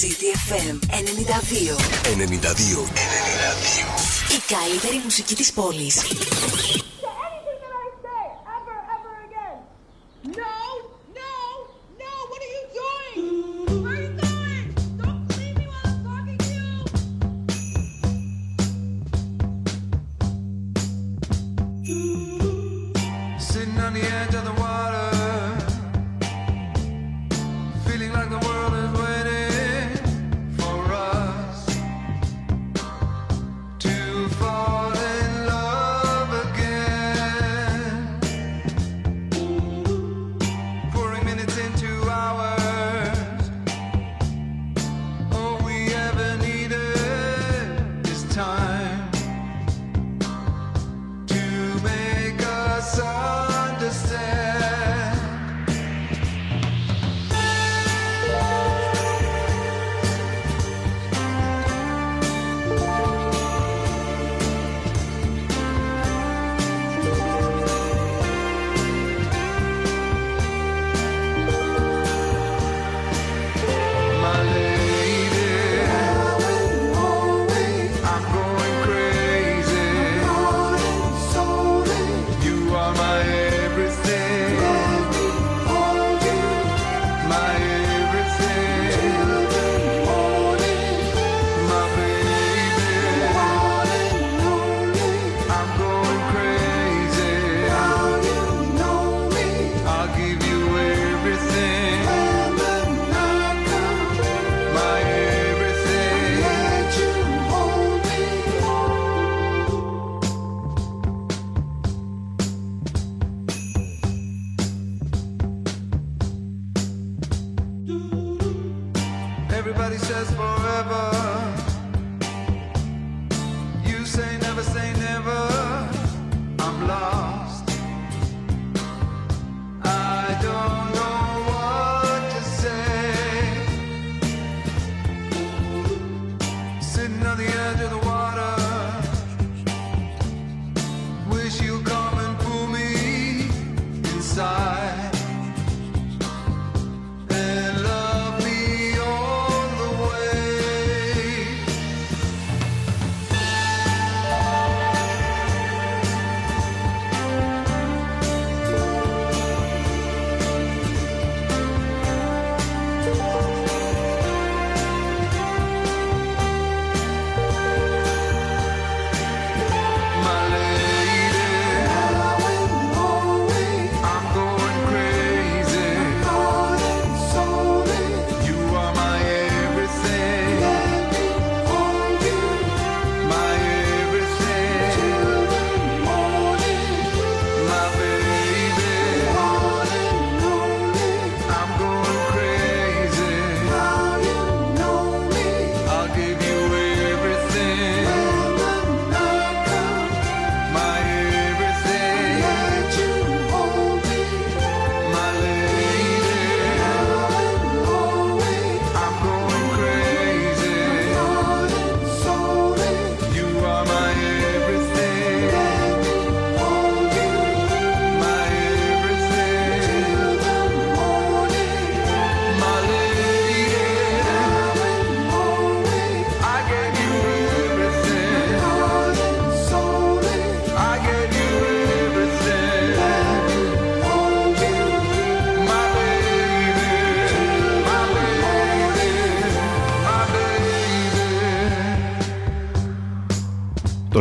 CDFM 92. 92. 92. Η καλύτερη μουσική της πόλης.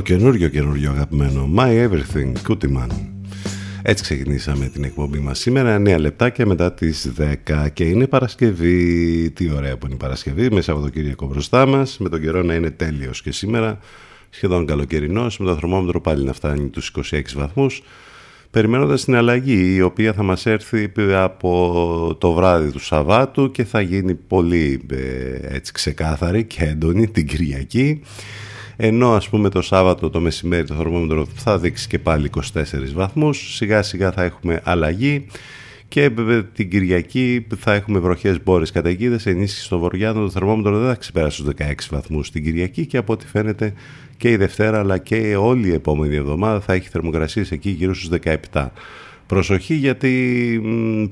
Καινούριο καινούριο αγαπημένο My Everything, Κούτιμαν. Έτσι ξεκινήσαμε την εκπομπή μας σήμερα, νέα λεπτάκια μετά τις 10 και είναι Παρασκευή, τι ωραία που είναι η Παρασκευή, με Σαββατοκύριακο μπροστά μας, με τον καιρό να είναι τέλειος και σήμερα, σχεδόν καλοκαιρινός, με το θερμόμετρο πάλι να φτάνει τους 26 βαθμούς, περιμένοντας την αλλαγή η οποία θα μας έρθει από το βράδυ του Σαββάτου και θα γίνει πολύ ε, έτσι ξεκάθαρη και έντονη την Κυριακή ενώ ας πούμε το Σάββατο το μεσημέρι το θερμόμετρο θα δείξει και πάλι 24 βαθμούς. Σιγά σιγά θα έχουμε αλλαγή και την Κυριακή θα έχουμε βροχές μπόρες καταιγίδες ενίσχυση στο Βορειάδο το θερμόμετρο δεν θα ξεπεράσει τους 16 βαθμούς την Κυριακή και από ό,τι φαίνεται και η Δευτέρα αλλά και όλη η επόμενη εβδομάδα θα έχει θερμοκρασίες εκεί γύρω στους 17 Προσοχή γιατί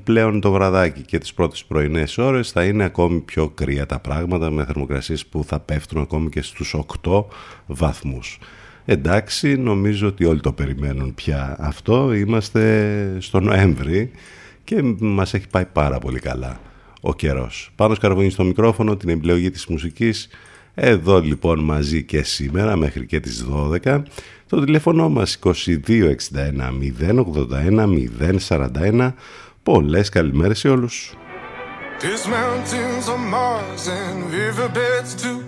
πλέον το βραδάκι και τις πρώτες πρωινές ώρες θα είναι ακόμη πιο κρύα τα πράγματα με θερμοκρασίες που θα πέφτουν ακόμη και στους 8 βαθμούς. Εντάξει, νομίζω ότι όλοι το περιμένουν πια αυτό. Είμαστε στο Νοέμβρη και μας έχει πάει πάρα πολύ καλά ο καιρός. Πάνω σκαρβούνι στο μικρόφωνο, την επιλογή της μουσικής. Εδώ λοιπόν μαζί και σήμερα μέχρι και τις 12. Το τηλέφωνο μας 2261 081 041. Πολλές καλημέρες σε όλους. There's mountains on Mars and riverbeds too.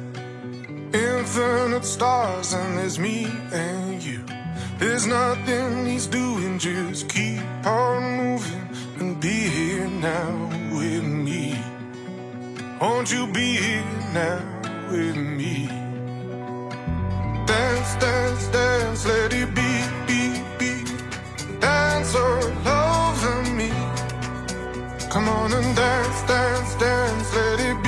Infinite stars and there's me and you. There's nothing he's doing, just keep on moving and be here now with me. Won't you be here now with me? Dance, dance, dance, let it be, be, be. Dance all over me. Come on and dance, dance, dance, let it be,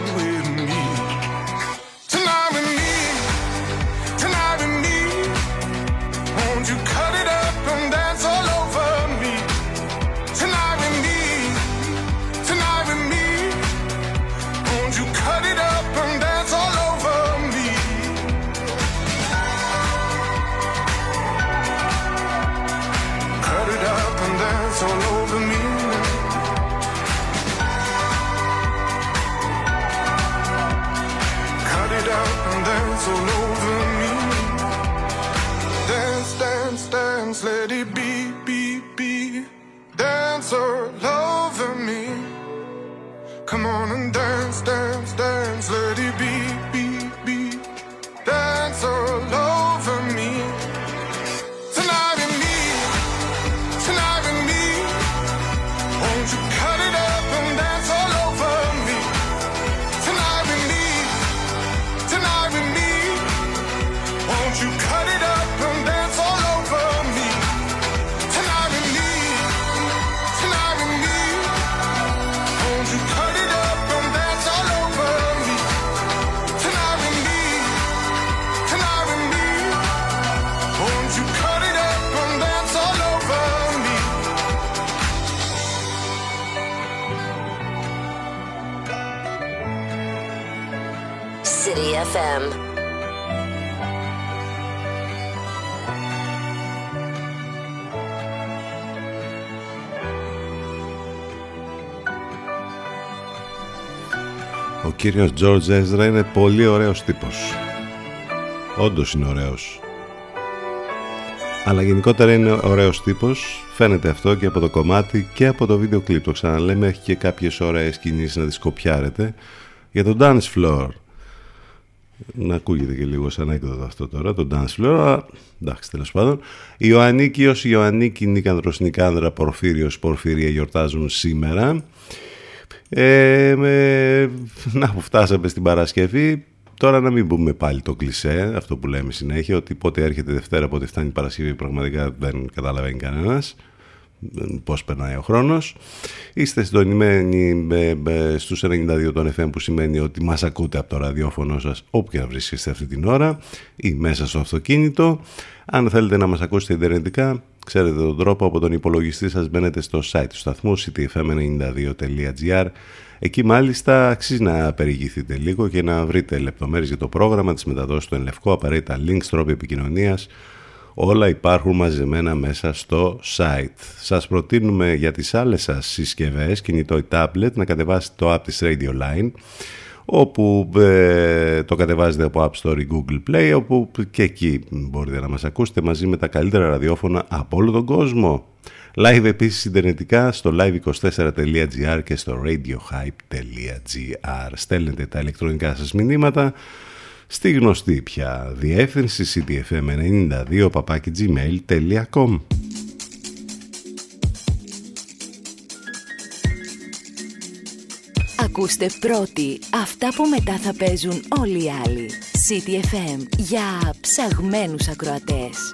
κύριος George Ezra είναι πολύ ωραίος τύπος. Όντως είναι ωραίος. Αλλά γενικότερα είναι ωραίος τύπος. Φαίνεται αυτό και από το κομμάτι και από το βίντεο κλιπ. Το ξαναλέμε, έχει και κάποιες ωραίες κινήσεις να τις κοπιάρετε. Για το dance floor. Να ακούγεται και λίγο σαν έκδοτο αυτό τώρα, το dance floor. αλλά Εντάξει, τέλος πάντων. Ιωαννίκιος, Ιωαννίκη, Νίκανδρος, Νικάνδρα, Πορφύριος, Πορφύρια γιορτάζουν σήμερα. Ε, με... Να που φτάσαμε στην Παρασκευή, τώρα να μην πούμε πάλι το κλισέ, αυτό που λέμε συνέχεια, ότι πότε έρχεται Δευτέρα, πότε φτάνει η Παρασκευή, πραγματικά δεν καταλαβαίνει κανένας πώς περνάει ο χρόνος. Είστε συντονισμένοι με, με, στους 92 των FM που σημαίνει ότι μας ακούτε από το ραδιόφωνο σας όπου και να βρίσκεστε αυτή την ώρα ή μέσα στο αυτοκίνητο. Αν θέλετε να μας ακούσετε ιντερνετικά, ξέρετε τον τρόπο από τον υπολογιστή σας μπαίνετε στο site του σταθμού ctfm92.gr Εκεί μάλιστα αξίζει να περιηγηθείτε λίγο και να βρείτε λεπτομέρειες για το πρόγραμμα της μεταδόσης του Ενλευκό, απαραίτητα links, τρόποι επικοινωνίας, Όλα υπάρχουν μαζεμένα μέσα στο site. Σας προτείνουμε για τις άλλες σας συσκευές, κινητό ή tablet, να κατεβάσετε το app της Radio Line όπου ε, το κατεβάζετε από App Store ή Google Play, όπου και εκεί μπορείτε να μας ακούσετε μαζί με τα καλύτερα ραδιόφωνα από όλο τον κόσμο. Live επίσης συντερνετικά στο live24.gr και στο radiohype.gr. Στέλνετε τα ηλεκτρονικά σας μηνύματα στη γνωστή πια διεύθυνση ctfm92 gmail.com Ακούστε πρώτοι αυτά που μετά θα παίζουν όλοι οι άλλοι. CTFM για ψαγμένους ακροατές.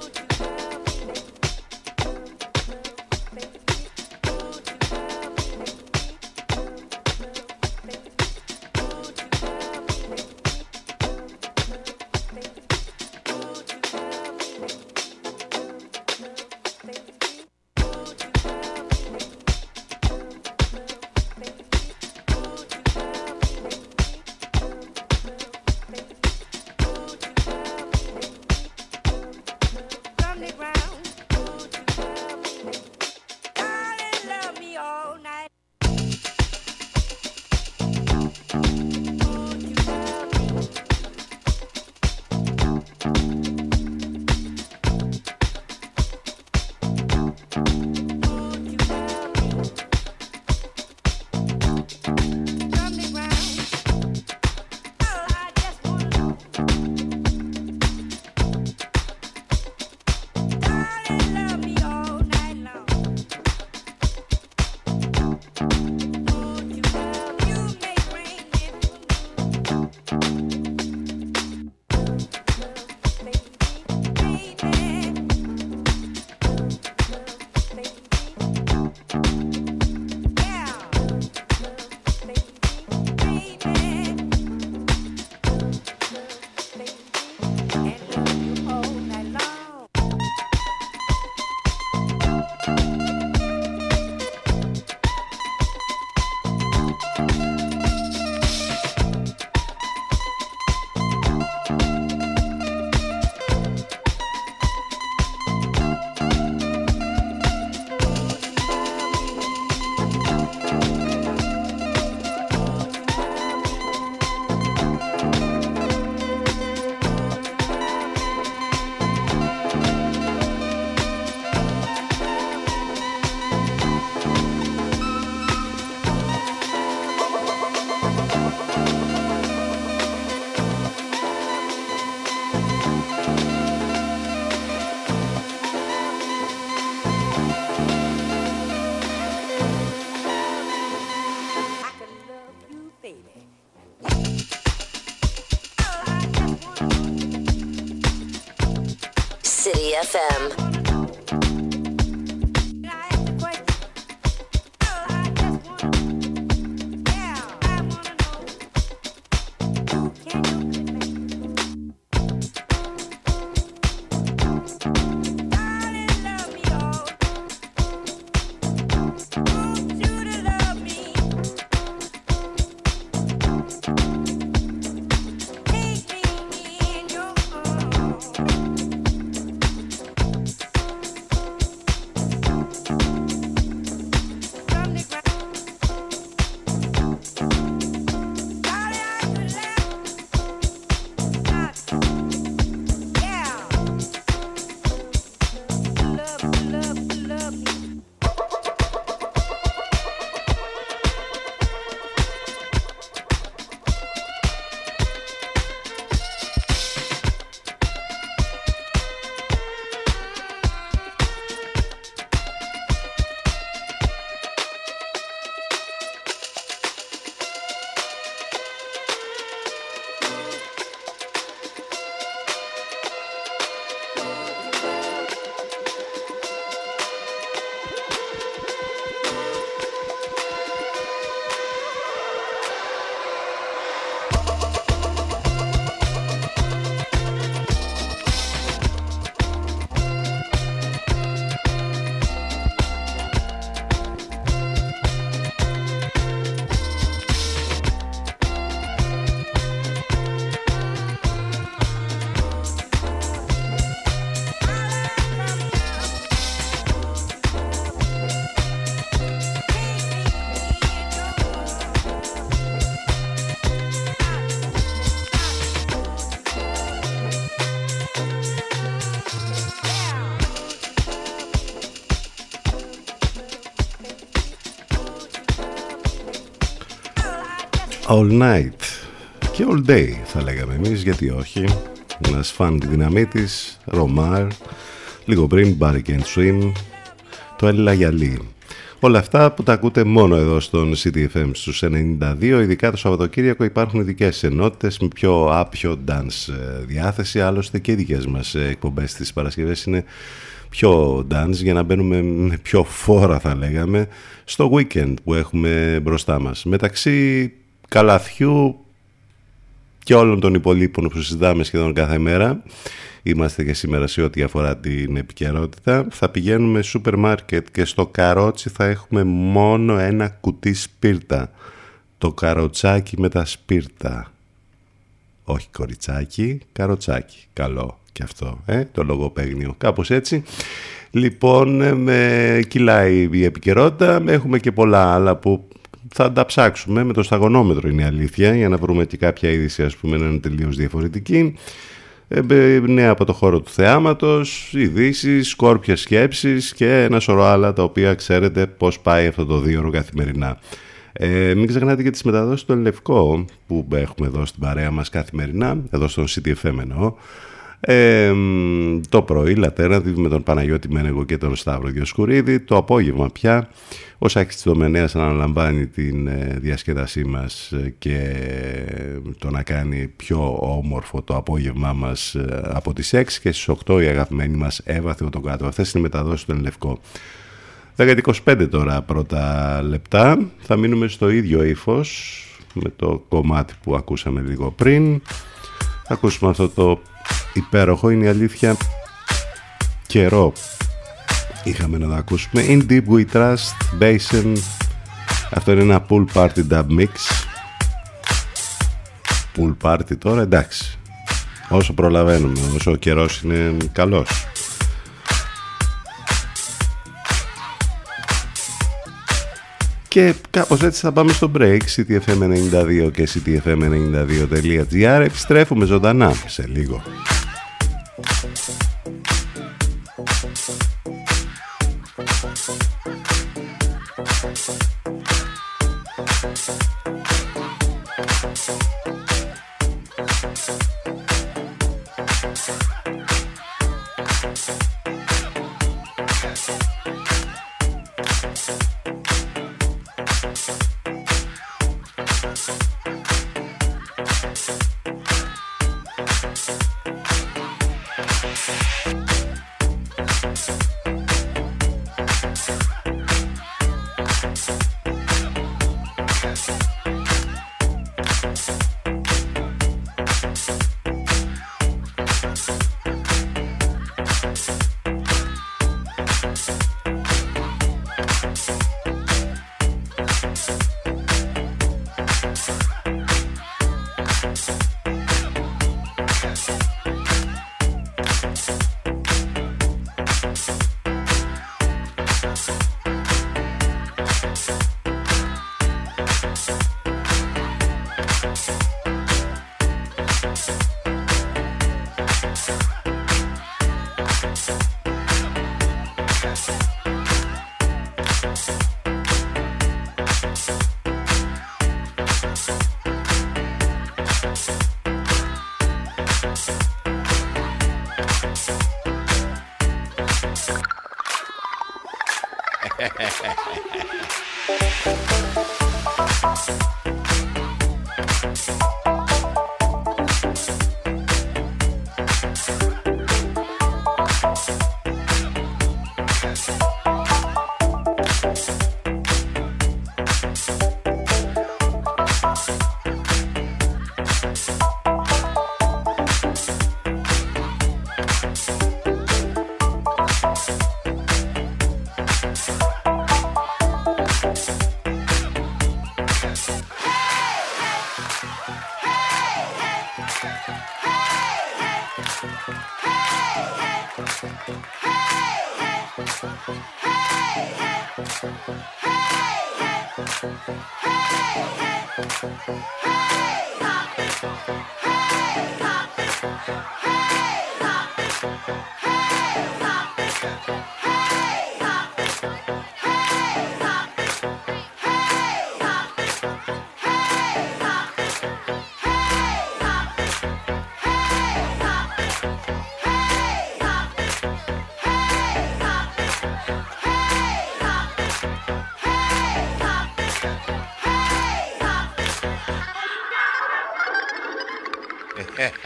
FM. All Night. Και All Day θα λέγαμε εμείς γιατί όχι. Να φαν τη δύναμή της Ρομάρ λίγο πριν Barry Can't Swim το Έλλα Γιαλί Όλα αυτά που τα ακούτε μόνο εδώ στον CTFM στους 92, ειδικά το Σαββατοκύριακο υπάρχουν ειδικές ενότητες με πιο άπιο dance ε, διάθεση, άλλωστε και οι δικές μας ε, εκπομπές της Παρασκευές είναι πιο dance για να μπαίνουμε με πιο φόρα θα λέγαμε στο weekend που έχουμε μπροστά μας. Μεταξύ καλαθιού και όλων των υπολείπων που συζητάμε σχεδόν κάθε μέρα. Είμαστε και σήμερα σε ό,τι αφορά την επικαιρότητα. Θα πηγαίνουμε σούπερ μάρκετ και στο καρότσι θα έχουμε μόνο ένα κουτί σπίρτα. Το καροτσάκι με τα σπίρτα. Όχι κοριτσάκι, καροτσάκι. Καλό και αυτό, ε, το λογοπαίγνιο. Κάπως έτσι. Λοιπόν ε, με κυλάει η επικαιρότητα. Έχουμε και πολλά άλλα που θα τα ψάξουμε. Με το σταγονόμετρο είναι η αλήθεια για να βρούμε και κάποια είδηση ας πούμε να είναι τελείως διαφορετική. Ε, νέα από το χώρο του θεάματος, ειδήσει, σκόρπιες σκέψεις και ένα σωρό άλλα τα οποία ξέρετε πώς πάει αυτό το δύο καθημερινά. Ε, μην ξεχνάτε και τις μεταδόσεις του Λευκό που έχουμε εδώ στην παρέα μας καθημερινά, εδώ στον CTFM εννοώ, ε, το πρωί Λατέρναδη με τον Παναγιώτη Μένεγο και τον Σταύρο Διοσκουρίδη. Το απόγευμα πια ο Σάκης της Δομενέας αναλαμβάνει την ε, διασκέδασή μας ε, και το να κάνει πιο όμορφο το απόγευμά μας ε, από τις 6 και στις 8 η αγαπημένη μας Εύα Θεοτοκάτω. Αυτές είναι οι μεταδόσεις του Ενλευκό. 10-25 τώρα πρώτα λεπτά. Θα μείνουμε στο ίδιο ύφος με το κομμάτι που ακούσαμε λίγο πριν. Θα ακούσουμε αυτό το υπέροχο είναι η αλήθεια. Καιρό είχαμε να το ακούσουμε. In Deep We Trust Basin. Αυτό είναι ένα pool party dub mix. Pool party τώρα εντάξει. Όσο προλαβαίνουμε όσο ο καιρός είναι καλός Και κάπως έτσι θα πάμε στο break. Ctfm92 και ctfm92.gr Επιστρέφουμε ζωντανά σε λίγο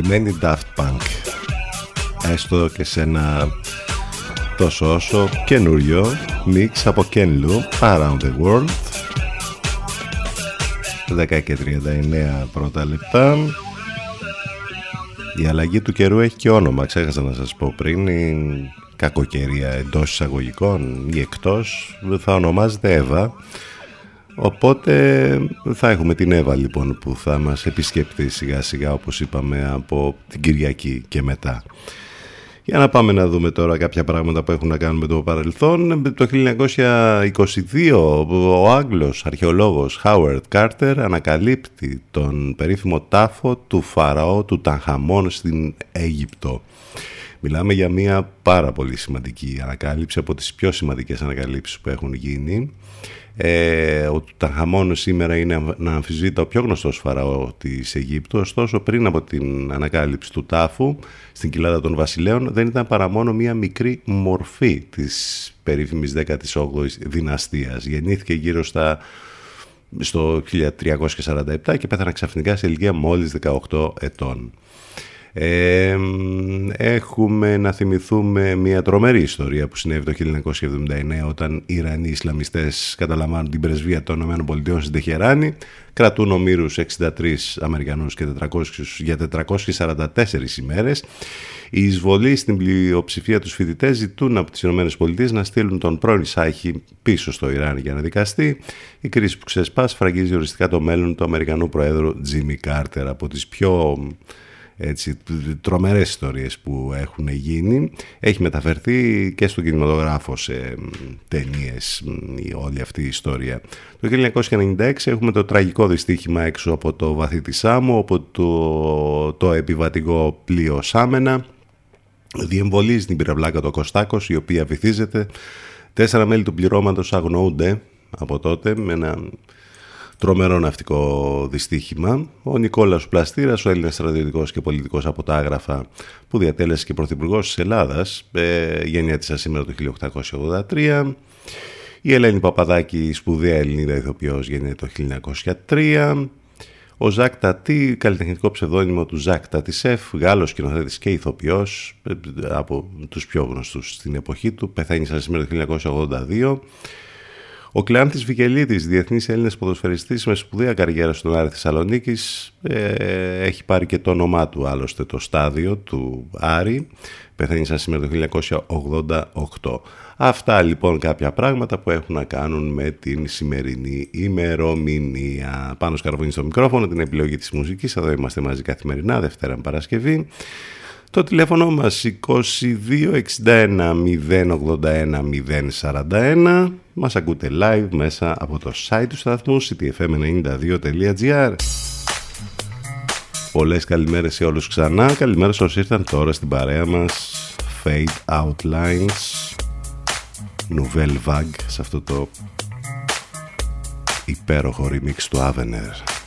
Αγαπημένη Daft Punk. Έστω και σε ένα τόσο όσο καινούριο μίξ από Ken Lu Around the World. 10 και 39 πρώτα λεπτά. Η αλλαγή του καιρού έχει και όνομα ξέχασα να σας πω πριν. Η κακοκαιρία εντός εισαγωγικών ή εκτός. Θα ονομάζεται Εύα Οπότε θα έχουμε την Εύα λοιπόν που θα μας επισκεπτεί σιγά σιγά όπως είπαμε από την Κυριακή και μετά. Για να πάμε να δούμε τώρα κάποια πράγματα που έχουν να κάνουν με το παρελθόν. Το 1922 ο Άγγλος αρχαιολόγος Howard Carter ανακαλύπτει τον περίφημο τάφο του Φαραώ του Τανχαμών στην Αίγυπτο. Μιλάμε για μια πάρα πολύ σημαντική ανακάλυψη από τις πιο σημαντικές ανακαλύψεις που έχουν γίνει. Ε, ο Τουταγχαμών σήμερα είναι να αμφισβήτα ο πιο γνωστός φαραώ της Αιγύπτου, ωστόσο πριν από την ανακάλυψη του τάφου στην κοιλάδα των βασιλέων δεν ήταν παρά μόνο μια μικρή μορφή της περίφημης 18ης δυναστείας. Γεννήθηκε γύρω στα στο 1347 και πέθανε ξαφνικά σε ηλικία μόλις 18 ετών έχουμε να θυμηθούμε μια τρομερή ιστορία που συνέβη το 1979 όταν οι Ιρανοί Ισλαμιστές καταλαμβάνουν την πρεσβεία των ΗΠΑ στην Τεχεράνη, κρατούν ομήρους 63 Αμερικανούς και 400, για 444 ημέρες. Η εισβολή στην πλειοψηφία τους φοιτητές ζητούν από τις ΗΠΑ να στείλουν τον πρώην Σάχη πίσω στο Ιράν για να δικαστεί. Η κρίση που ξεσπά φραγίζει οριστικά το μέλλον του Αμερικανού Προέδρου Τζίμι Κάρτερ από τις πιο έτσι, τρομερές ιστορίες που έχουν γίνει. Έχει μεταφερθεί και στον κινηματογράφο σε ταινίες όλη αυτή η ιστορία. Το 1996 έχουμε το τραγικό δυστύχημα έξω από το βαθύ της Σάμου, από το, το επιβατικό πλοίο Σάμενα. Διεμβολίζει την πυραυλάκα το Κωστάκος, η οποία βυθίζεται. Τέσσερα μέλη του πληρώματος αγνοούνται από τότε με ένα τρομερό ναυτικό δυστύχημα. Ο Νικόλαος Πλαστήρας, ο Έλληνας στρατιωτικός και πολιτικός από τα Άγραφα που διατέλεσε και πρωθυπουργός της Ελλάδας, ε, γεννιέτησα σήμερα το 1883. Η Ελένη Παπαδάκη, σπουδαία Ελληνίδα ηθοποιός, γεννιέται το 1903. Ο Ζακ Τατή, καλλιτεχνικό ψευδόνυμο του Ζακ Τατισεφ, Γάλλος σκηνοθέτης και ηθοποιός, ε, από τους πιο γνωστούς στην εποχή του, πεθαίνει σήμερα το 1982. Ο Κλεάνθης Βικελίδης, διεθνής Έλληνας ποδοσφαιριστής με σπουδαία καριέρα στον Άρη Θεσσαλονίκης, ε, έχει πάρει και το όνομά του άλλωστε το στάδιο του Άρη, πεθαίνει σαν σήμερα το 1988. Αυτά λοιπόν κάποια πράγματα που έχουν να κάνουν με την σημερινή ημερομηνία. Πάνω σκαρβούνι στο μικρόφωνο, την επιλογή της μουσικής, εδώ είμαστε μαζί καθημερινά, Δευτέρα με Παρασκευή. Το τηλέφωνο μας 2261 081 041 μας ακούτε live μέσα από το site του σταθμού ctfm92.gr Πολλές καλημέρες σε όλους ξανά. Καλημέρα σε όσοι ήρθαν τώρα στην παρέα μας. Fade Outlines. Nouvelle Vague σε αυτό το υπέροχο remix του Avener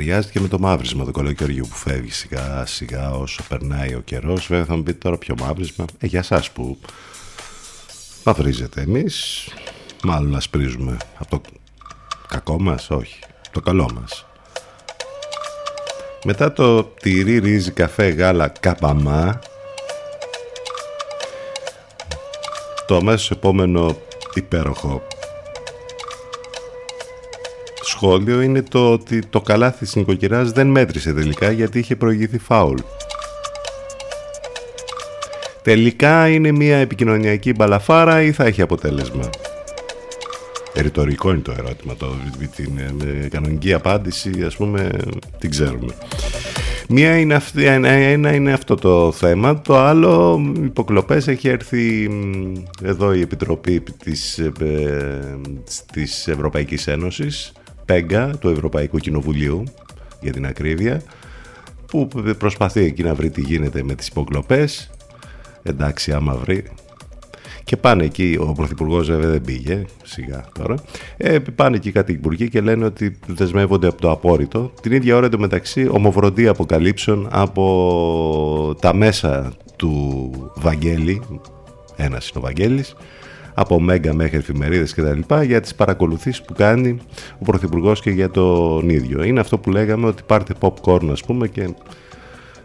ταιριάζει και με το μαύρισμα του καλοκαιριού που φεύγει σιγά σιγά όσο περνάει ο καιρός. Βέβαια θα μου πείτε τώρα πιο μαύρισμα. Ε, για εσά που μαυρίζετε εμείς, μάλλον ασπρίζουμε από το κακό μας, όχι, το καλό μας. Μετά το τυρί, ρύζι, καφέ, γάλα, καπαμά το αμέσως επόμενο υπέροχο σχόλιο είναι το ότι το καλάθι της νοικοκυράς δεν μέτρησε τελικά γιατί είχε προηγηθεί φάουλ. Τελικά είναι μια επικοινωνιακή μπαλαφάρα ή θα έχει αποτέλεσμα; Ρητορικό είναι το ερώτημα, το, την ε, κανονική απάντηση ας πούμε την ξέρουμε. Μία είναι αυτή, ένα είναι αυτό το θέμα, το άλλο υποκλοπές έχει έρθει εδώ η Επιτροπή της, ε, της Ευρωπαϊκής Ένωσης ΠΕΓΚΑ του Ευρωπαϊκού Κοινοβουλίου για την ακρίβεια που προσπαθεί εκεί να βρει τι γίνεται με τις υποκλοπές εντάξει άμα βρει και πάνε εκεί, ο Πρωθυπουργός βέβαια δεν πήγε, σιγά τώρα. Ε, πάνε εκεί κάτι υπουργοί και λένε ότι δεσμεύονται από το απόρριτο. Την ίδια ώρα μεταξύ ομοφροντή αποκαλύψεων από τα μέσα του Βαγγέλη, ένας είναι ο Βαγγέλης, από Μέγκα μέχρι εφημερίδες κτλ. για τις παρακολουθήσεις που κάνει ο Πρωθυπουργός και για τον ίδιο. Είναι αυτό που λέγαμε ότι πάρτε popcorn, ας πούμε, και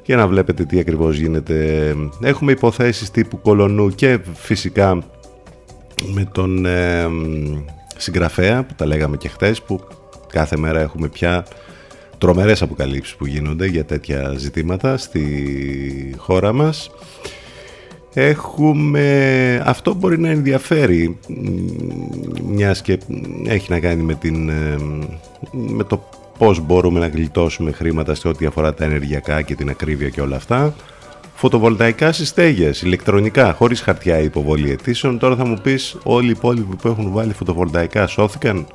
για να βλέπετε τι ακριβώς γίνεται. Έχουμε υποθέσεις τύπου κολονού και φυσικά με τον ε, συγγραφέα που τα λέγαμε και χτες που κάθε μέρα έχουμε πια τρομερές αποκαλύψεις που γίνονται για τέτοια ζητήματα στη χώρα μας. Έχουμε... Αυτό μπορεί να ενδιαφέρει μιας και έχει να κάνει με, την, με το πώς μπορούμε να γλιτώσουμε χρήματα σε ό,τι αφορά τα ενεργειακά και την ακρίβεια και όλα αυτά. Φωτοβολταϊκά στι στέγε, ηλεκτρονικά, χωρίς χαρτιά υποβολή αιτήσεων. Τώρα θα μου πεις, όλοι οι υπόλοιποι που έχουν βάλει φωτοβολταϊκά σώθηκαν;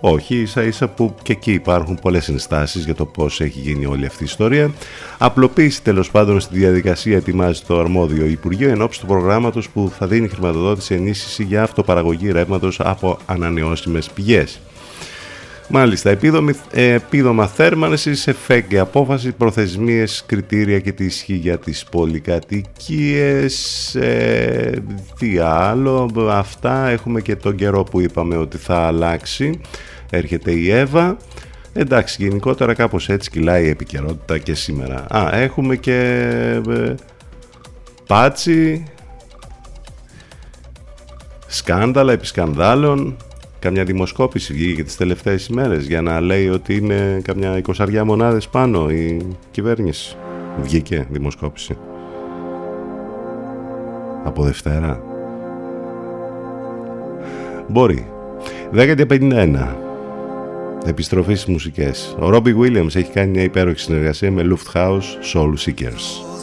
Όχι, ίσα ίσα που και εκεί υπάρχουν πολλές ενστάσεις για το πώς έχει γίνει όλη αυτή η ιστορία. Απλοποίηση τέλος πάντων στη διαδικασία ετοιμάζει το αρμόδιο Υπουργείο εν ώψη του προγράμματος που θα δίνει χρηματοδότηση ενίσχυση για αυτοπαραγωγή ρεύματος από ανανεώσιμες πηγές. Μάλιστα, επίδομη, επίδομα θέρμανσης, εφέγγε απόφαση, προθεσμίες, κριτήρια και τη ισχύ για τις πολυκατοικίες. Ε, τι άλλο, αυτά έχουμε και τον καιρό που είπαμε ότι θα αλλάξει. Έρχεται η Εύα. Εντάξει, γενικότερα κάπως έτσι κυλάει η επικαιρότητα και σήμερα. Α, έχουμε και ε, πάτσι, σκάνδαλα επί σκανδάλων, Καμιά δημοσκόπηση βγήκε τις τελευταίες ημέρες για να λέει ότι είναι καμιά εικοσαριά μονάδες πάνω η κυβέρνηση. Βγήκε δημοσκόπηση. Από Δευτέρα. Μπορεί. 10.51. Επιστροφή στις μουσικές. Ο Ρόμπι Williams έχει κάνει μια υπέροχη συνεργασία με Lufthouse Soul Seekers.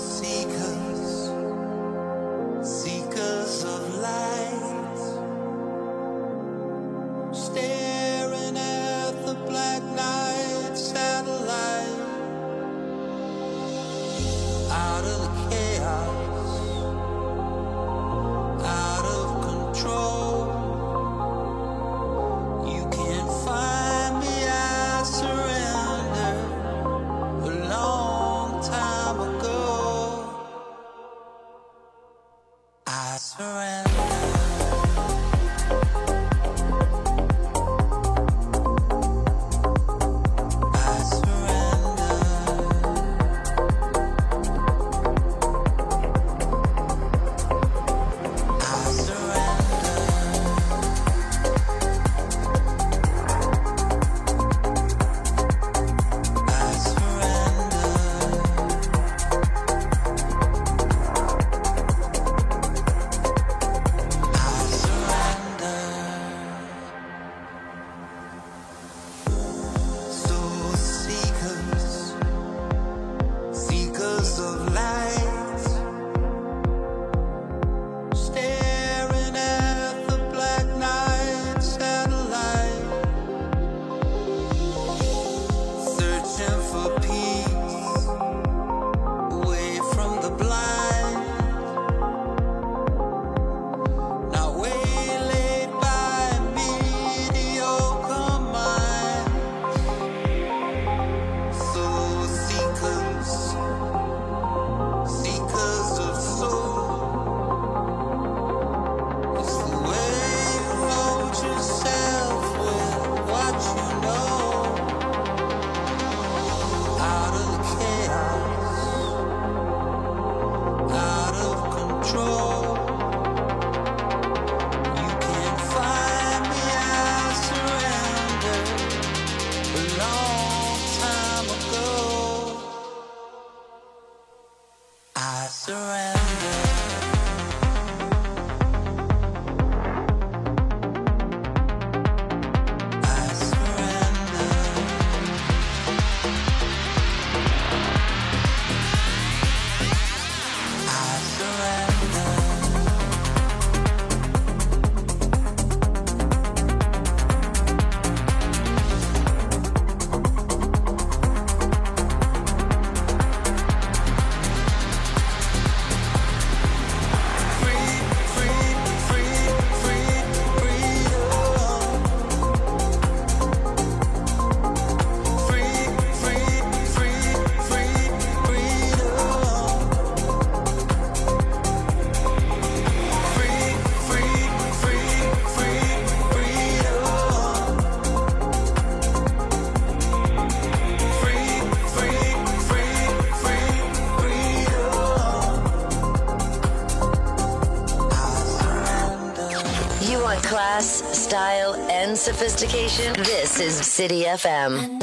Sophistication. This is City FM.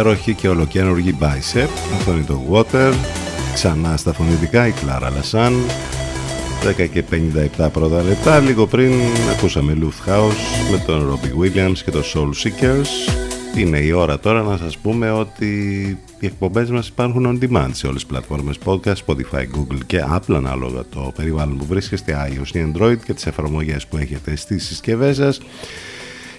Υπέροχη και ολοκένουργη Bicep. Αυτό είναι το Water. Ξανά στα φωνητικά η Clara Lassan. 10 και 57 πρώτα λεπτά. Λίγο πριν ακούσαμε Luft House με τον Robbie Williams και το Soul Seekers. Είναι η ώρα τώρα να σας πούμε ότι οι εκπομπές μας υπάρχουν on demand σε όλες τις πλατφόρμες podcast, Spotify, Google και Apple ανάλογα το περιβάλλον που βρίσκεστε, iOS ή Android και τις εφαρμογές που έχετε στις συσκευές σας.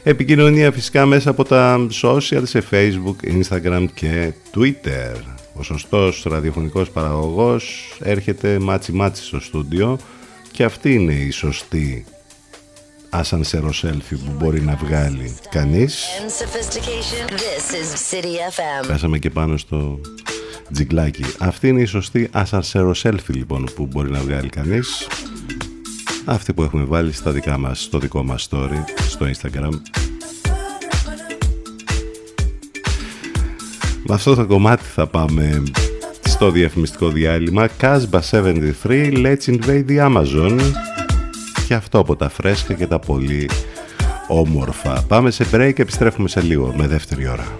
Επικοινωνία φυσικά μέσα από τα social σε Facebook, Instagram και Twitter. Ο σωστός ραδιοφωνικός παραγωγός έρχεται μάτσι μάτσι στο στούντιο και αυτή είναι η σωστή ασανσέρο selfie που μπορεί να βγάλει κανείς. Πέσαμε και πάνω στο τζιγκλάκι. Αυτή είναι η σωστή ασανσέρο selfie λοιπόν που μπορεί να βγάλει κανείς. Αυτή που έχουμε βάλει στα δικά μας, στο δικό μας story, στο Instagram. Με αυτό το κομμάτι θα πάμε στο διαφημιστικό διάλειμμα Casbah 73 Let's Invade the Amazon και αυτό από τα φρέσκα και τα πολύ όμορφα. Πάμε σε break και επιστρέφουμε σε λίγο με δεύτερη ώρα.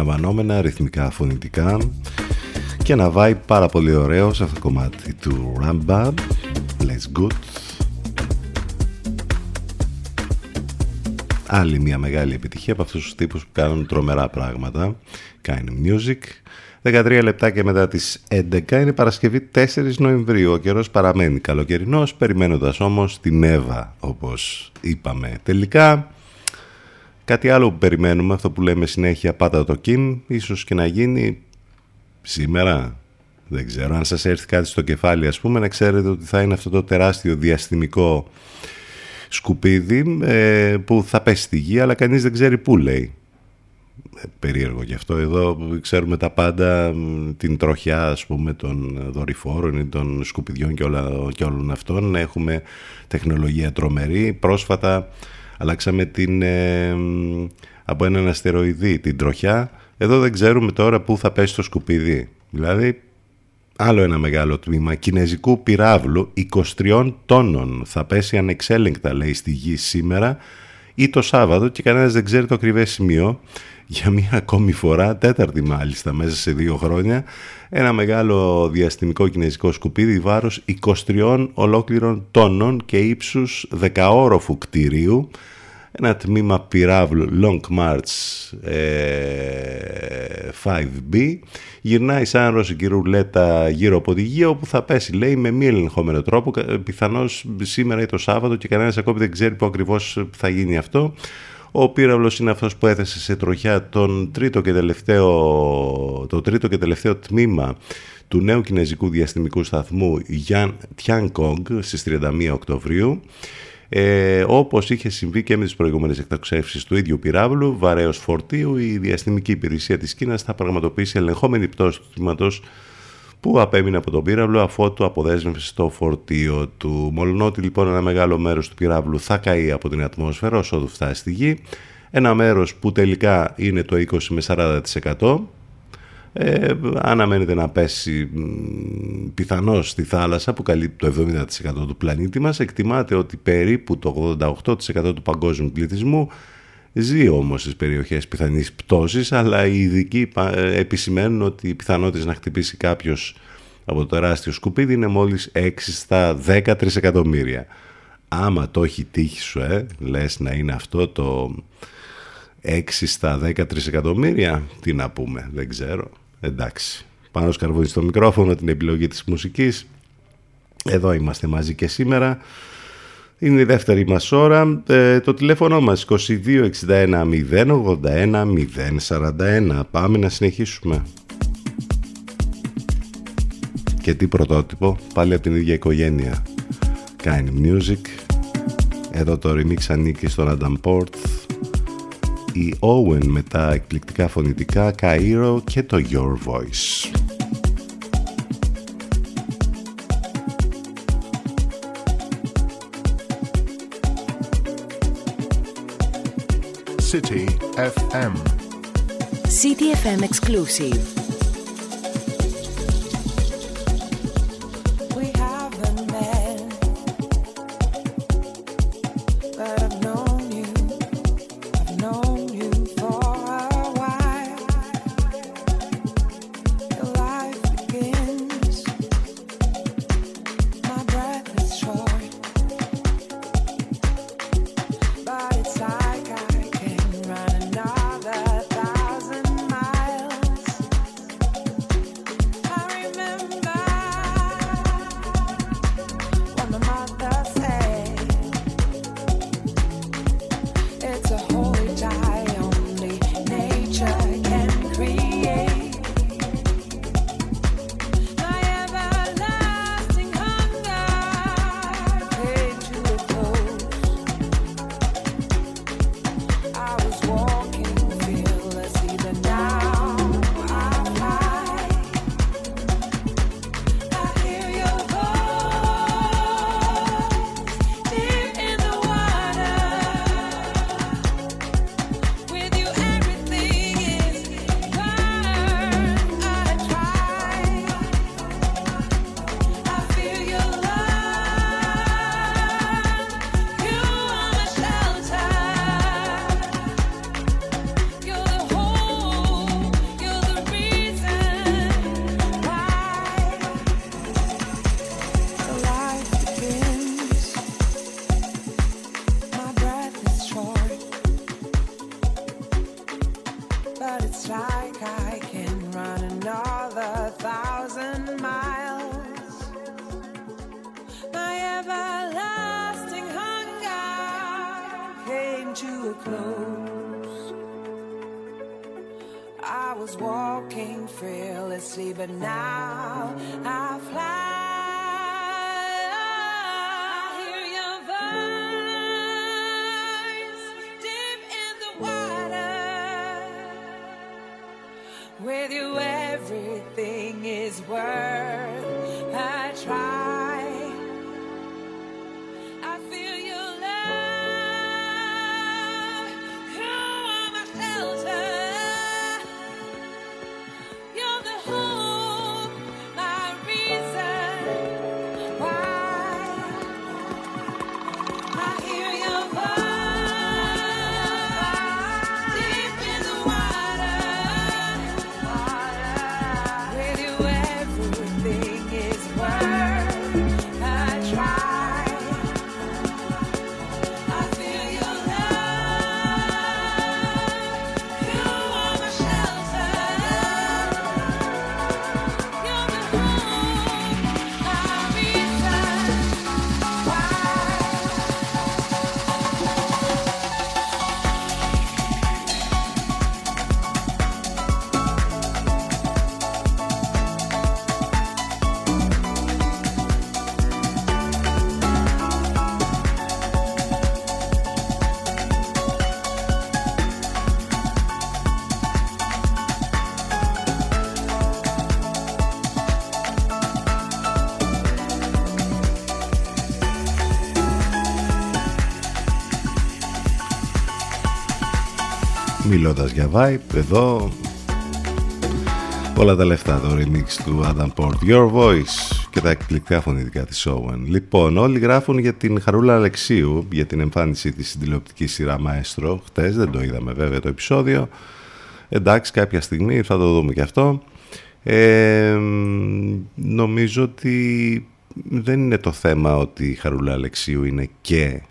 Επαναλαμβανόμενα ρυθμικά φωνητικά και ένα vibe πάρα πολύ ωραίο σε αυτό το κομμάτι του Rambam Let's Good άλλη μια μεγάλη επιτυχία από αυτούς τους τύπους που κάνουν τρομερά πράγματα. Kind Music. 13 λεπτάκια μετά τις 11 είναι Παρασκευή 4 Νοεμβρίου. Ο καιρός παραμένει καλοκαιρινός περιμένοντας όμως την Εύα όπως είπαμε τελικά Κάτι άλλο που περιμένουμε, αυτό που λέμε συνέχεια πάτα το Κιμ, ίσως και να γίνει σήμερα. Δεν ξέρω, αν σας έρθει κάτι στο κεφάλι ας πούμε, να ξέρετε ότι θα είναι αυτό το τεράστιο διαστημικό σκουπίδι ε, που θα πέσει στη γη, αλλά κανείς δεν ξέρει πού λέει. Ε, περίεργο γι' αυτό. Εδώ ξέρουμε τα πάντα, την τροχιά ας πούμε των δορυφόρων ή των σκουπιδιών και, όλα, και όλων αυτών. Έχουμε τεχνολογία τρομερή. Πρόσφατα αλλάξαμε την, ε, από έναν αστεροειδή την τροχιά. Εδώ δεν ξέρουμε τώρα πού θα πέσει το σκουπίδι. Δηλαδή, άλλο ένα μεγάλο τμήμα κινέζικου πυράβλου 23 τόνων θα πέσει ανεξέλεγκτα, λέει, στη γη σήμερα ή το Σάββατο και κανένας δεν ξέρει το ακριβές σημείο. Για μία ακόμη φορά, τέταρτη μάλιστα μέσα σε δύο χρόνια, ένα μεγάλο διαστημικό κινέζικο σκουπίδι βάρος 23 ολόκληρων τόνων και ύψους δεκαόροφου κτηρίου ένα τμήμα πυράβλου Long March 5B ε, γυρνάει σαν ρωσική ρουλέτα γύρω από τη γη όπου θα πέσει λέει με μη ελεγχόμενο τρόπο. Πιθανώς σήμερα ή το Σάββατο και κανένας ακόμη δεν ξέρει που ακριβώς θα γίνει αυτό. Ο πύραυλος είναι αυτός που έθεσε σε τροχιά τον τρίτο και τελευταίο, το τρίτο και τελευταίο τμήμα του νέου κινέζικου διαστημικού σταθμού Yan Tiangong στις 31 Οκτωβρίου ε, όπως είχε συμβεί και με τις προηγούμενες εκταξεύσεις του ίδιου πυράβλου βαρέως φορτίου η διαστημική υπηρεσία της Κίνας θα πραγματοποιήσει ελεγχόμενη πτώση του τμήματος που απέμεινε από τον πύραυλο αφού του αποδέσμευσε στο φορτίο του. Μολονότι λοιπόν ένα μεγάλο μέρος του πυράβλου θα καεί από την ατμόσφαιρα όσο του φτάσει στη γη, ένα μέρος που τελικά είναι το 20 με 40% ε, αναμένεται να πέσει πιθανώς στη θάλασσα που καλύπτει το 70% του πλανήτη μας. Εκτιμάται ότι περίπου το 88% του παγκόσμιου πληθυσμού ζει όμως στις περιοχές πιθανής πτώσης, αλλά οι ειδικοί επισημαίνουν ότι οι πιθανότητες να χτυπήσει κάποιος από το τεράστιο σκουπίδι είναι μόλις 6 στα 10 τρισεκατομμύρια. Άμα το έχει τύχει σου, ε, λες να είναι αυτό το 6 στα 10 τρισεκατομμύρια, τι να πούμε, δεν ξέρω. Εντάξει. Πάνω σκαρβούνι στο μικρόφωνο, την επιλογή της μουσικής. Εδώ είμαστε μαζί και σήμερα. Είναι η δεύτερη μας ώρα. Ε, το τηλέφωνο μας 2261 081 041. Πάμε να συνεχίσουμε. Και τι πρωτότυπο, πάλι από την ίδια οικογένεια. Kind Music. Εδώ το remix ανήκει στον Adam Porth η Owen με τα εκπληκτικά φωνητικά Cairo και το Your Voice. City FM. City FM exclusive. was walking fearlessly, but now I fly. With you, everything is worth. Μιλώντας για vibe εδώ. Όλα τα λεφτά το remix του Adam Port. Your Voice και τα εκπληκτικά φωνητικά της Owen. Λοιπόν όλοι γράφουν για την Χαρούλα Αλεξίου για την εμφάνισή της στην τηλεοπτική σειρά Maestro. Χτες δεν το είδαμε βέβαια το επεισόδιο. Εντάξει κάποια στιγμή θα το δούμε και αυτό. Ε, νομίζω ότι δεν είναι το θέμα ότι η Χαρούλα Αλεξίου είναι και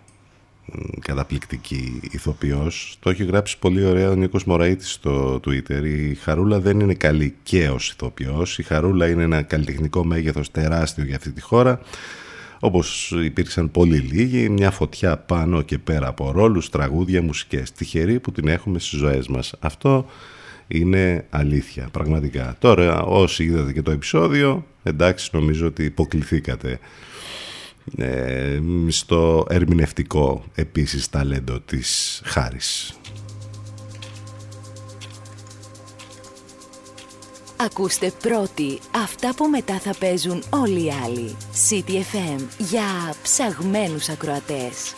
καταπληκτική ηθοποιός. Το έχει γράψει πολύ ωραία ο Νίκος Μωραήτης στο Twitter. Η Χαρούλα δεν είναι καλή και ως ηθοποιός. Η Χαρούλα είναι ένα καλλιτεχνικό μέγεθος τεράστιο για αυτή τη χώρα. Όπως υπήρξαν πολύ λίγοι, μια φωτιά πάνω και πέρα από ρόλους, τραγούδια, μουσικές. Τυχεροί που την έχουμε στις ζωές μας. Αυτό είναι αλήθεια, πραγματικά. Τώρα όσοι είδατε και το επεισόδιο, εντάξει νομίζω ότι υποκληθήκατε ε, στο ερμηνευτικό επίσης ταλέντο της Χάρης. Ακούστε πρώτοι αυτά που μετά θα παίζουν όλοι οι άλλοι. CTFM για ψαγμένους ακροατές.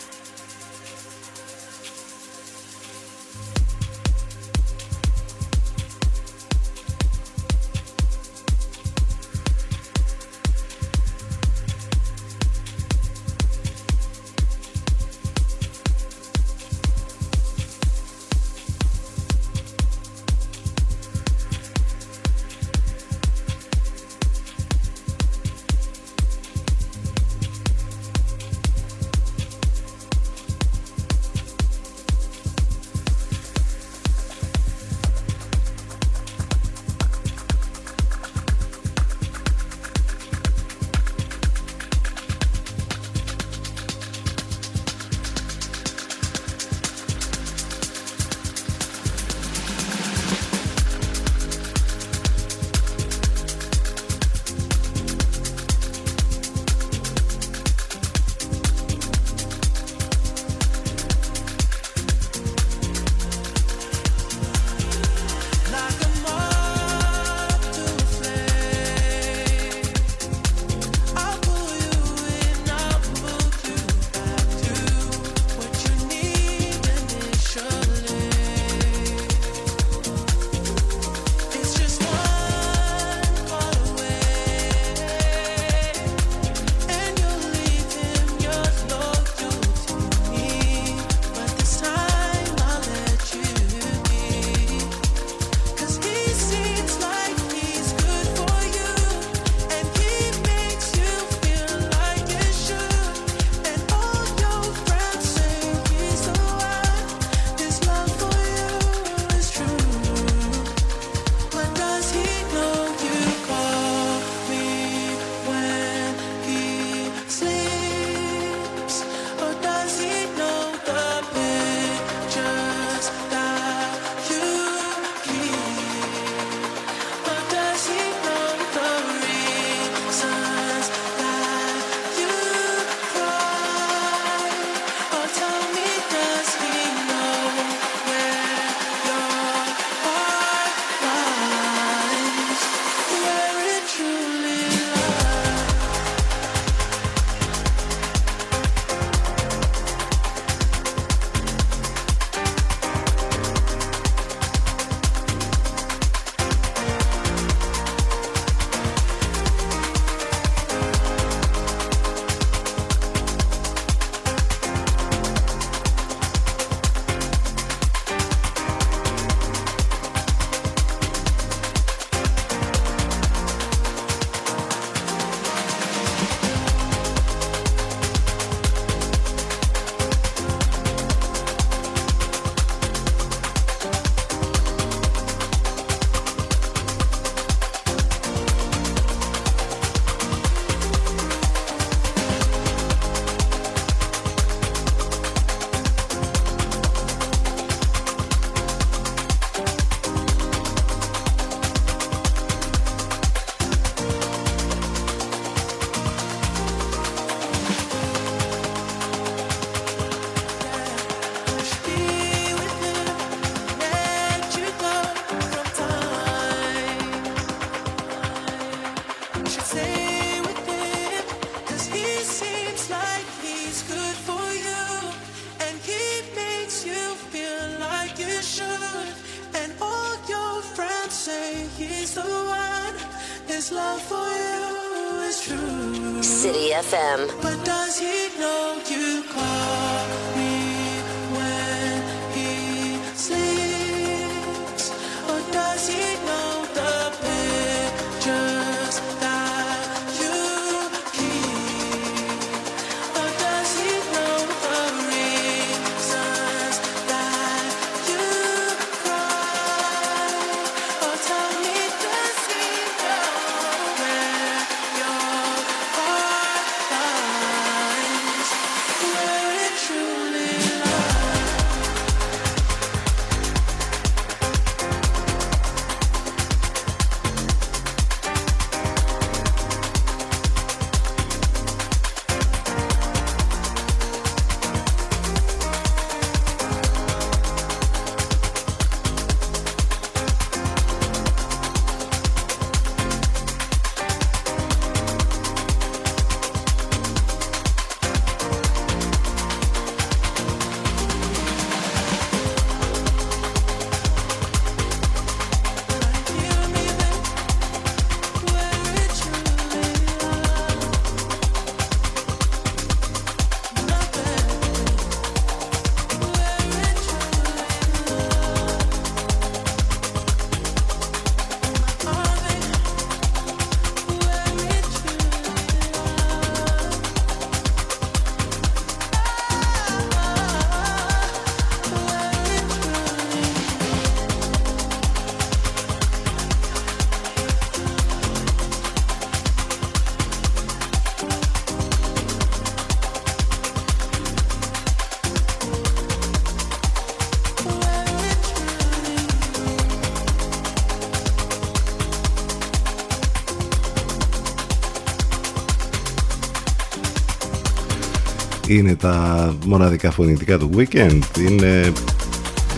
Είναι τα μοναδικά φωνητικά του Weekend. Είναι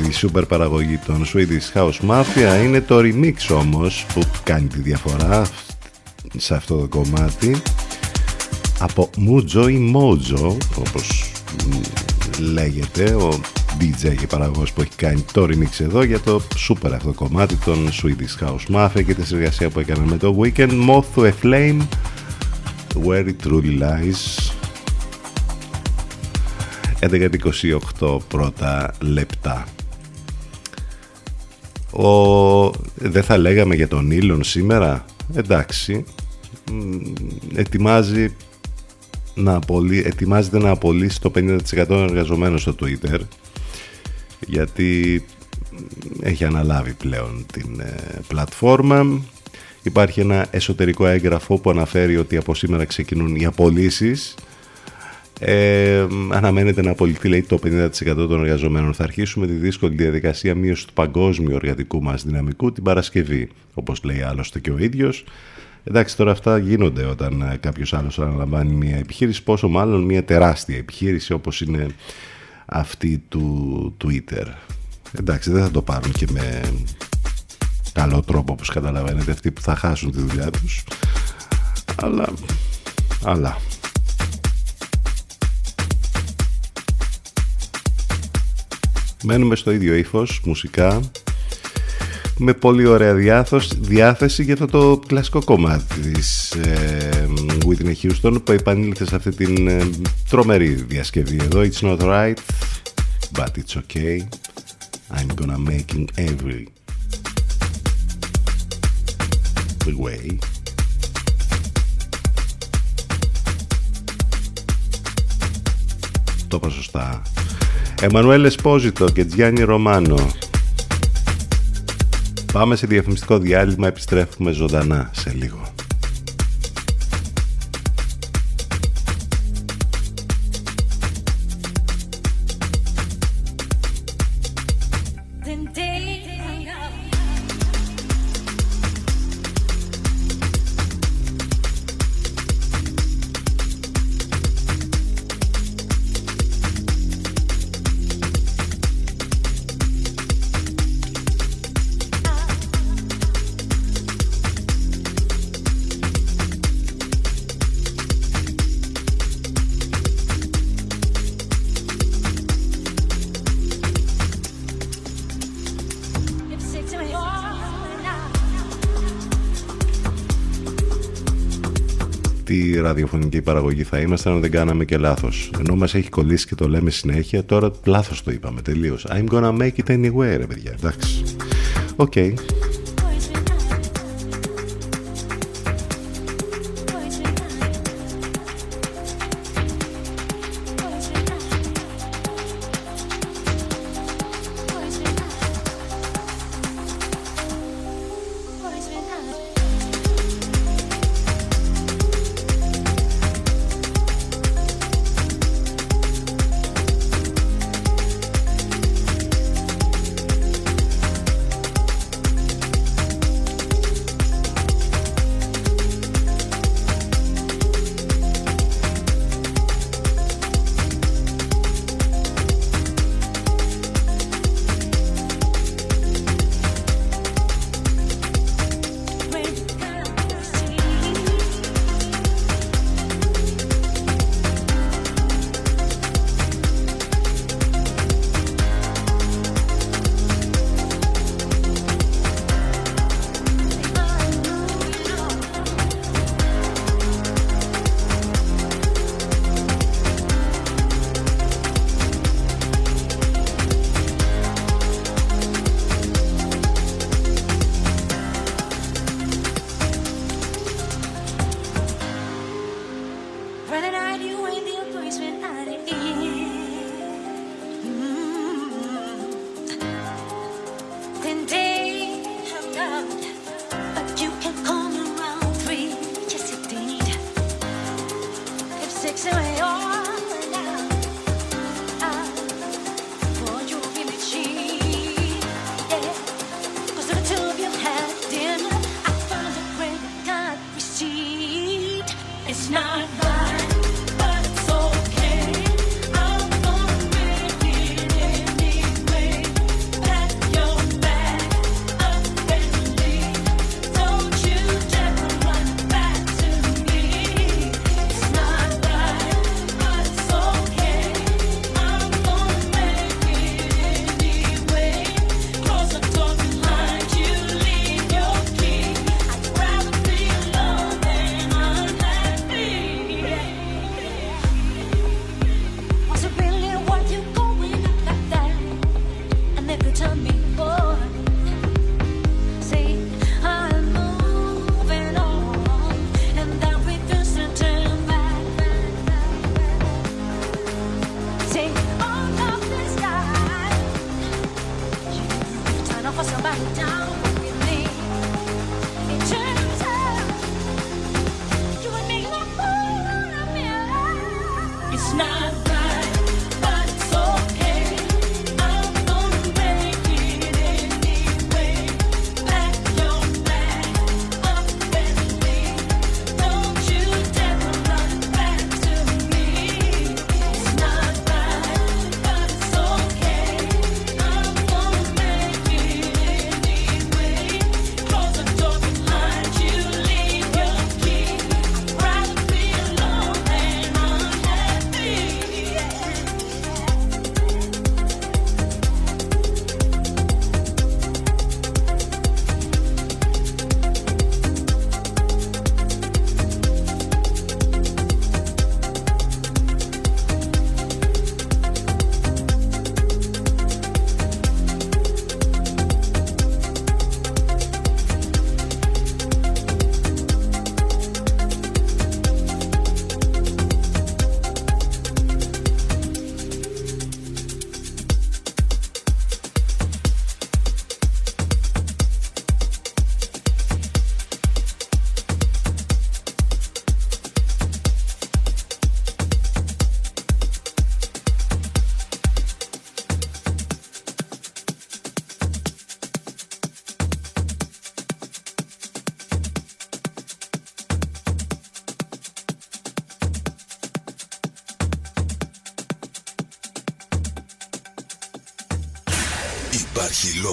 η σούπερ παραγωγή των Swedish House Mafia. Είναι το remix όμως που κάνει τη διαφορά σε αυτό το κομμάτι. Από Mujo ή Mojo όπως μ, λέγεται ο DJ και παραγωγός που έχει κάνει το remix εδώ για το σούπερ αυτό κομμάτι των Swedish House Mafia και τη συνεργασία που έκανα με το Weekend Moth to a Flame Where it truly lies 11-28 πρώτα λεπτά. Ο... Δεν θα λέγαμε για τον Ήλον σήμερα. Εντάξει. Μ, Ετοιμάζει να απολύ... ετοιμάζεται να απολύσει το 50% των εργαζομένων στο Twitter γιατί έχει αναλάβει πλέον την ε, πλατφόρμα. Υπάρχει ένα εσωτερικό έγγραφο που αναφέρει ότι από σήμερα ξεκινούν οι απολύσεις ε, αναμένεται να απολυθεί λέει, το 50% των εργαζομένων. Θα αρχίσουμε τη δύσκολη διαδικασία μείωσης του παγκόσμιου εργατικού μας δυναμικού την Παρασκευή, όπως λέει άλλωστε και ο ίδιος. Εντάξει, τώρα αυτά γίνονται όταν ε, κάποιος άλλος αναλαμβάνει μια επιχείρηση, πόσο μάλλον μια τεράστια επιχείρηση όπως είναι αυτή του Twitter. Εντάξει, δεν θα το πάρουν και με καλό τρόπο όπως καταλαβαίνετε αυτοί που θα χάσουν τη δουλειά τους. Αλλά, αλλά Μένουμε στο ίδιο ύφος, μουσικά, με πολύ ωραία διάθος, διάθεση για αυτό το κλασικό κομμάτι της ε, Whitney Houston που επανήλθε σε αυτή την ε, τρομερή διασκευή εδώ. It's not right, but it's okay. I'm gonna make it every way. Το είπα σωστά. Εμμανουέλ Εσπόζητο και Τζιάννη Ρωμάνο. Πάμε σε διαφημιστικό διάλειμμα, επιστρέφουμε ζωντανά σε λίγο. ραδιοφωνική παραγωγή θα ήμασταν αν δεν κάναμε και λάθος. Ενώ μας έχει κολλήσει και το λέμε συνέχεια, τώρα λάθος το είπαμε τελείως. I'm gonna make it anyway, ρε παιδιά. Εντάξει. Οκ.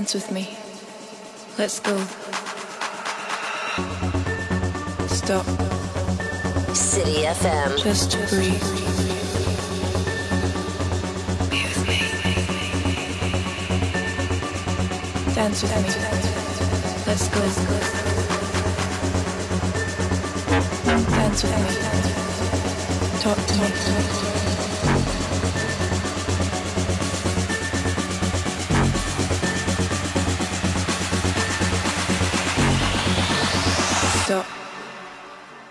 Dance with me. Let's go. Stop. City FM. Just breathe. Be with me. Dance with me. Let's go. Dance with me. Talk to me.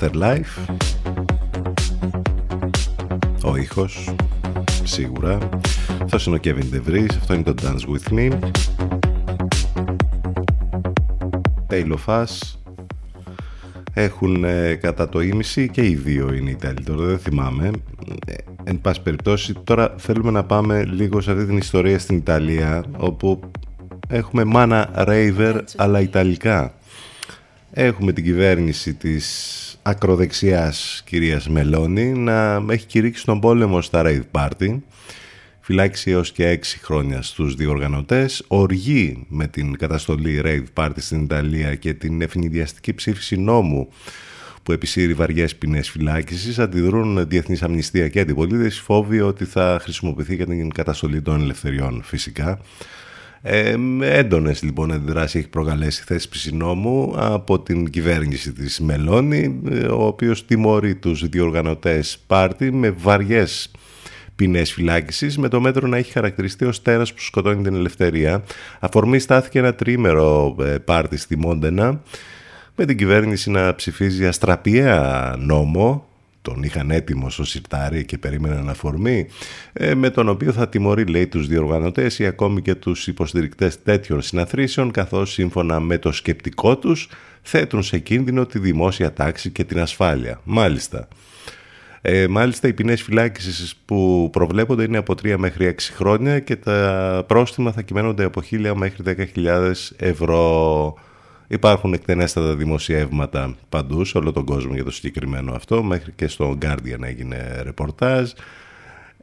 Afterlife. Ο ήχος Σίγουρα. Αυτός είναι ο Kevin DeVries Αυτό είναι το Dance With Me. Tale of Us Έχουν ε, κατά το ίμιση Και οι δύο είναι Ιταλοί Τώρα δεν θυμάμαι. Ε, Εν πάση περιπτώσει Τώρα θέλουμε να πάμε λίγο σε αυτή την ιστορία στην Ιταλία Όπου έχουμε μάνα Raver Αλλά Ιταλικά. Έχουμε την κυβέρνηση της ακροδεξιάς κυρίας Μελώνη να έχει κηρύξει τον πόλεμο στα Rave Party φυλάξει έως και έξι χρόνια στους διοργανωτές οργή με την καταστολή Rave Party στην Ιταλία και την ευνηδιαστική ψήφιση νόμου που επισύρει βαριές ποινές φυλάκισης αντιδρούν Διεθνής Αμνηστία και Αντιπολίτευση φόβοι ότι θα χρησιμοποιηθεί για την καταστολή των ελευθεριών φυσικά ε, έντονες λοιπόν αντιδράσεις έχει προκαλέσει θέσπιση νόμου από την κυβέρνηση της Μελώνη ο οποίος τιμωρεί τους διοργανωτές πάρτι με βαριές ποινές φυλάκισης με το μέτρο να έχει χαρακτηριστεί ως τέρας που σκοτώνει την ελευθερία. Αφορμή στάθηκε ένα τρίμερο ε, πάρτι στη Μόντενα με την κυβέρνηση να ψηφίζει αστραπιαία νόμο τον είχαν έτοιμο στο σιρτάρι και περίμεναν αφορμή, ε, με τον οποίο θα τιμωρεί λέει τους διοργανωτές ή ακόμη και τους υποστηρικτές τέτοιων συναθρήσεων, καθώς σύμφωνα με το σκεπτικό τους θέτουν σε κίνδυνο τη δημόσια τάξη και την ασφάλεια. Μάλιστα. Ε, μάλιστα οι ποινές φυλάκισης που προβλέπονται είναι από 3 μέχρι 6 χρόνια και τα πρόστιμα θα κυμαίνονται από 1.000 μέχρι 10.000 ευρώ Υπάρχουν εκτενέστατα δημοσιεύματα παντού σε όλο τον κόσμο για το συγκεκριμένο αυτό. Μέχρι και στο Guardian έγινε ρεπορτάζ.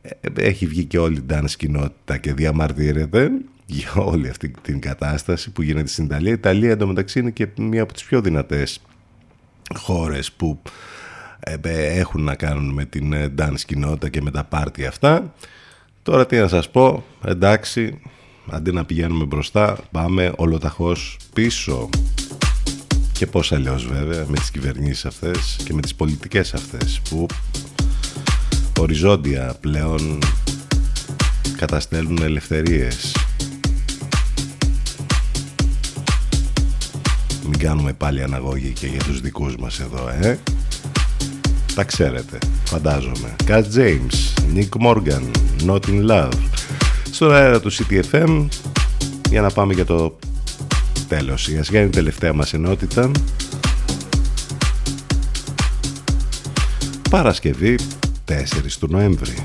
Ε, έχει βγει και όλη η dance κοινότητα και διαμαρτύρεται για όλη αυτή την κατάσταση που γίνεται στην Ιταλία. Η Ιταλία εντωμεταξύ είναι και μία από τις πιο δυνατές χώρες που ε, έχουν να κάνουν με την ε, dance κοινότητα και με τα πάρτι αυτά. Τώρα τι να σας πω, εντάξει, αντί να πηγαίνουμε μπροστά πάμε ολοταχώς πίσω. Και πώς αλλιώς βέβαια με τις κυβερνήσεις αυτές και με τις πολιτικές αυτές που οριζόντια πλέον καταστέλνουν ελευθερίες. Μην κάνουμε πάλι αναγωγή και για τους δικούς μας εδώ ε. Τα ξέρετε φαντάζομαι. Cat James, Nick Morgan, Not in Love στον αέρα του CTFM για να πάμε για το τέλος. Η Ασιά είναι η τελευταία μας ενότητα. Παρασκευή 4 του Νοέμβρη.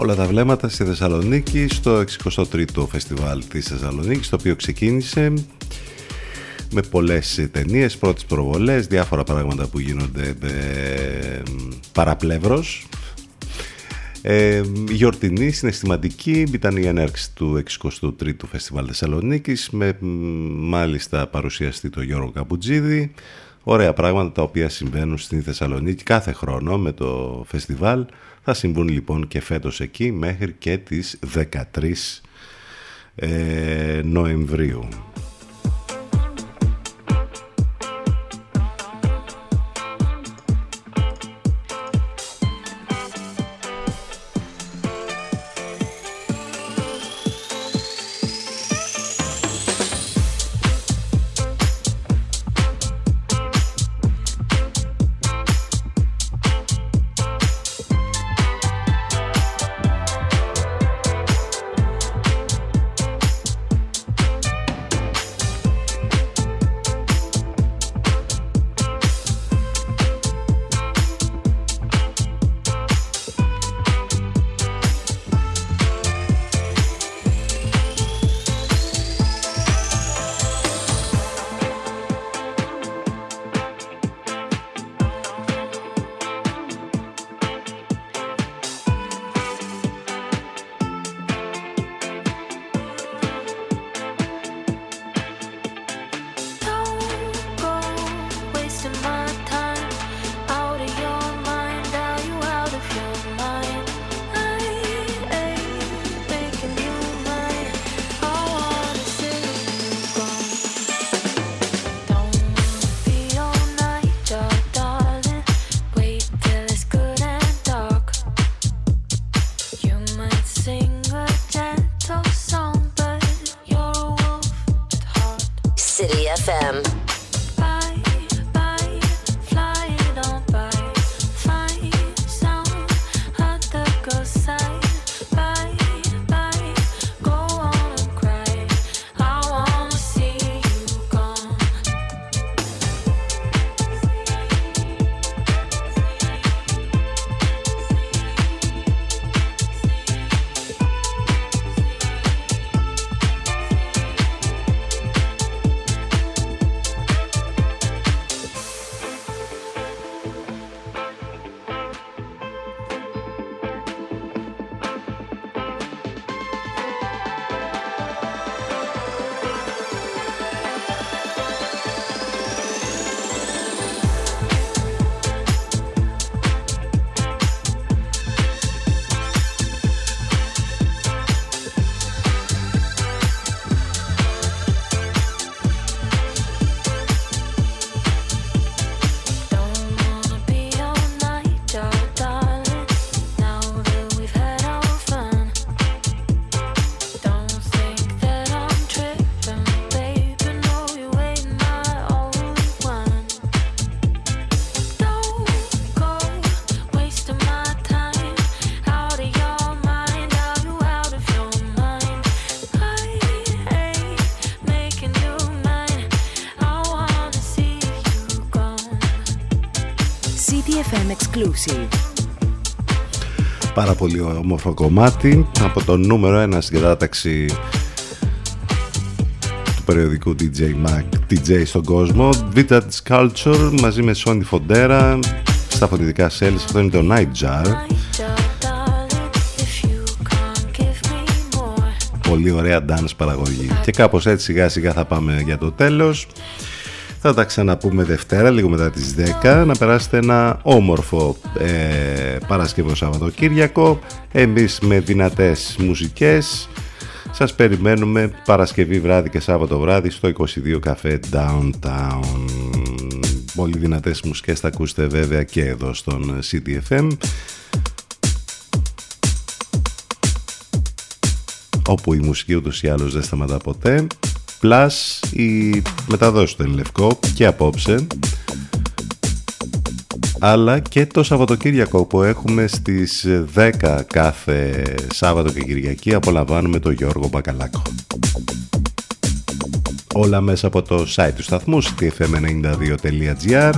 Όλα τα βλέμματα στη Θεσσαλονίκη στο 63ο φεστιβάλ της Θεσσαλονίκης το οποίο ξεκίνησε με πολλές ταινίες, πρώτες προβολές, διάφορα πράγματα που γίνονται ε, παραπλεύρος. Ε, γιορτινή, συναισθηματική, ήταν η ενέρξη του 63ου Φεστιβάλ Θεσσαλονίκης με μάλιστα παρουσιαστή το Γιώργο Καπουτζίδη. Ωραία πράγματα τα οποία συμβαίνουν στην Θεσσαλονίκη κάθε χρόνο με το φεστιβάλ. Θα συμβούν λοιπόν και φέτος εκεί μέχρι και τις 13 ε, Νοεμβρίου. Exclusive. Πάρα πολύ όμορφο κομμάτι. Από το νούμερο ένα στην κατάταξη του περιοδικού DJ Mac DJ στον κόσμο Vintage Culture μαζί με Sony Fondera στα φωνητικά σέλη αυτό είναι το Night Jar. Πολύ ωραία dance παραγωγή. Και κάπως έτσι σιγά σιγά θα πάμε για το τέλος θα τα ξαναπούμε Δευτέρα λίγο μετά τις 10 να περάσετε ένα όμορφο ε, Παρασκευό Σαββατοκύριακο. Εμείς με δυνατές μουσικές. Σας περιμένουμε Παρασκευή βράδυ και Σάββατο βράδυ στο 22 καφέ Downtown. Πολύ δυνατές μουσικές θα ακούσετε βέβαια και εδώ στον CTFM όπου η μουσική ούτως ή άλλως δεν σταματά ποτέ Plus η μεταδόση του Λευκό και απόψε αλλά και το Σαββατοκύριακο που έχουμε στις 10 κάθε Σάββατο και Κυριακή απολαμβάνουμε τον Γιώργο Μπακαλάκο. Όλα μέσα από το site του σταθμού ctfm92.gr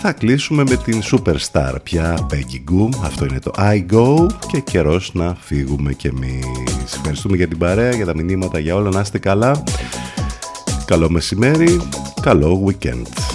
θα κλείσουμε με την superstar πια Peggy Goo. Αυτό είναι το I Go και καιρός να φύγουμε κι εμείς. Ευχαριστούμε για την παρέα, για τα μηνύματα, για όλα. Να είστε καλά. Καλό μεσημέρι, καλό weekend.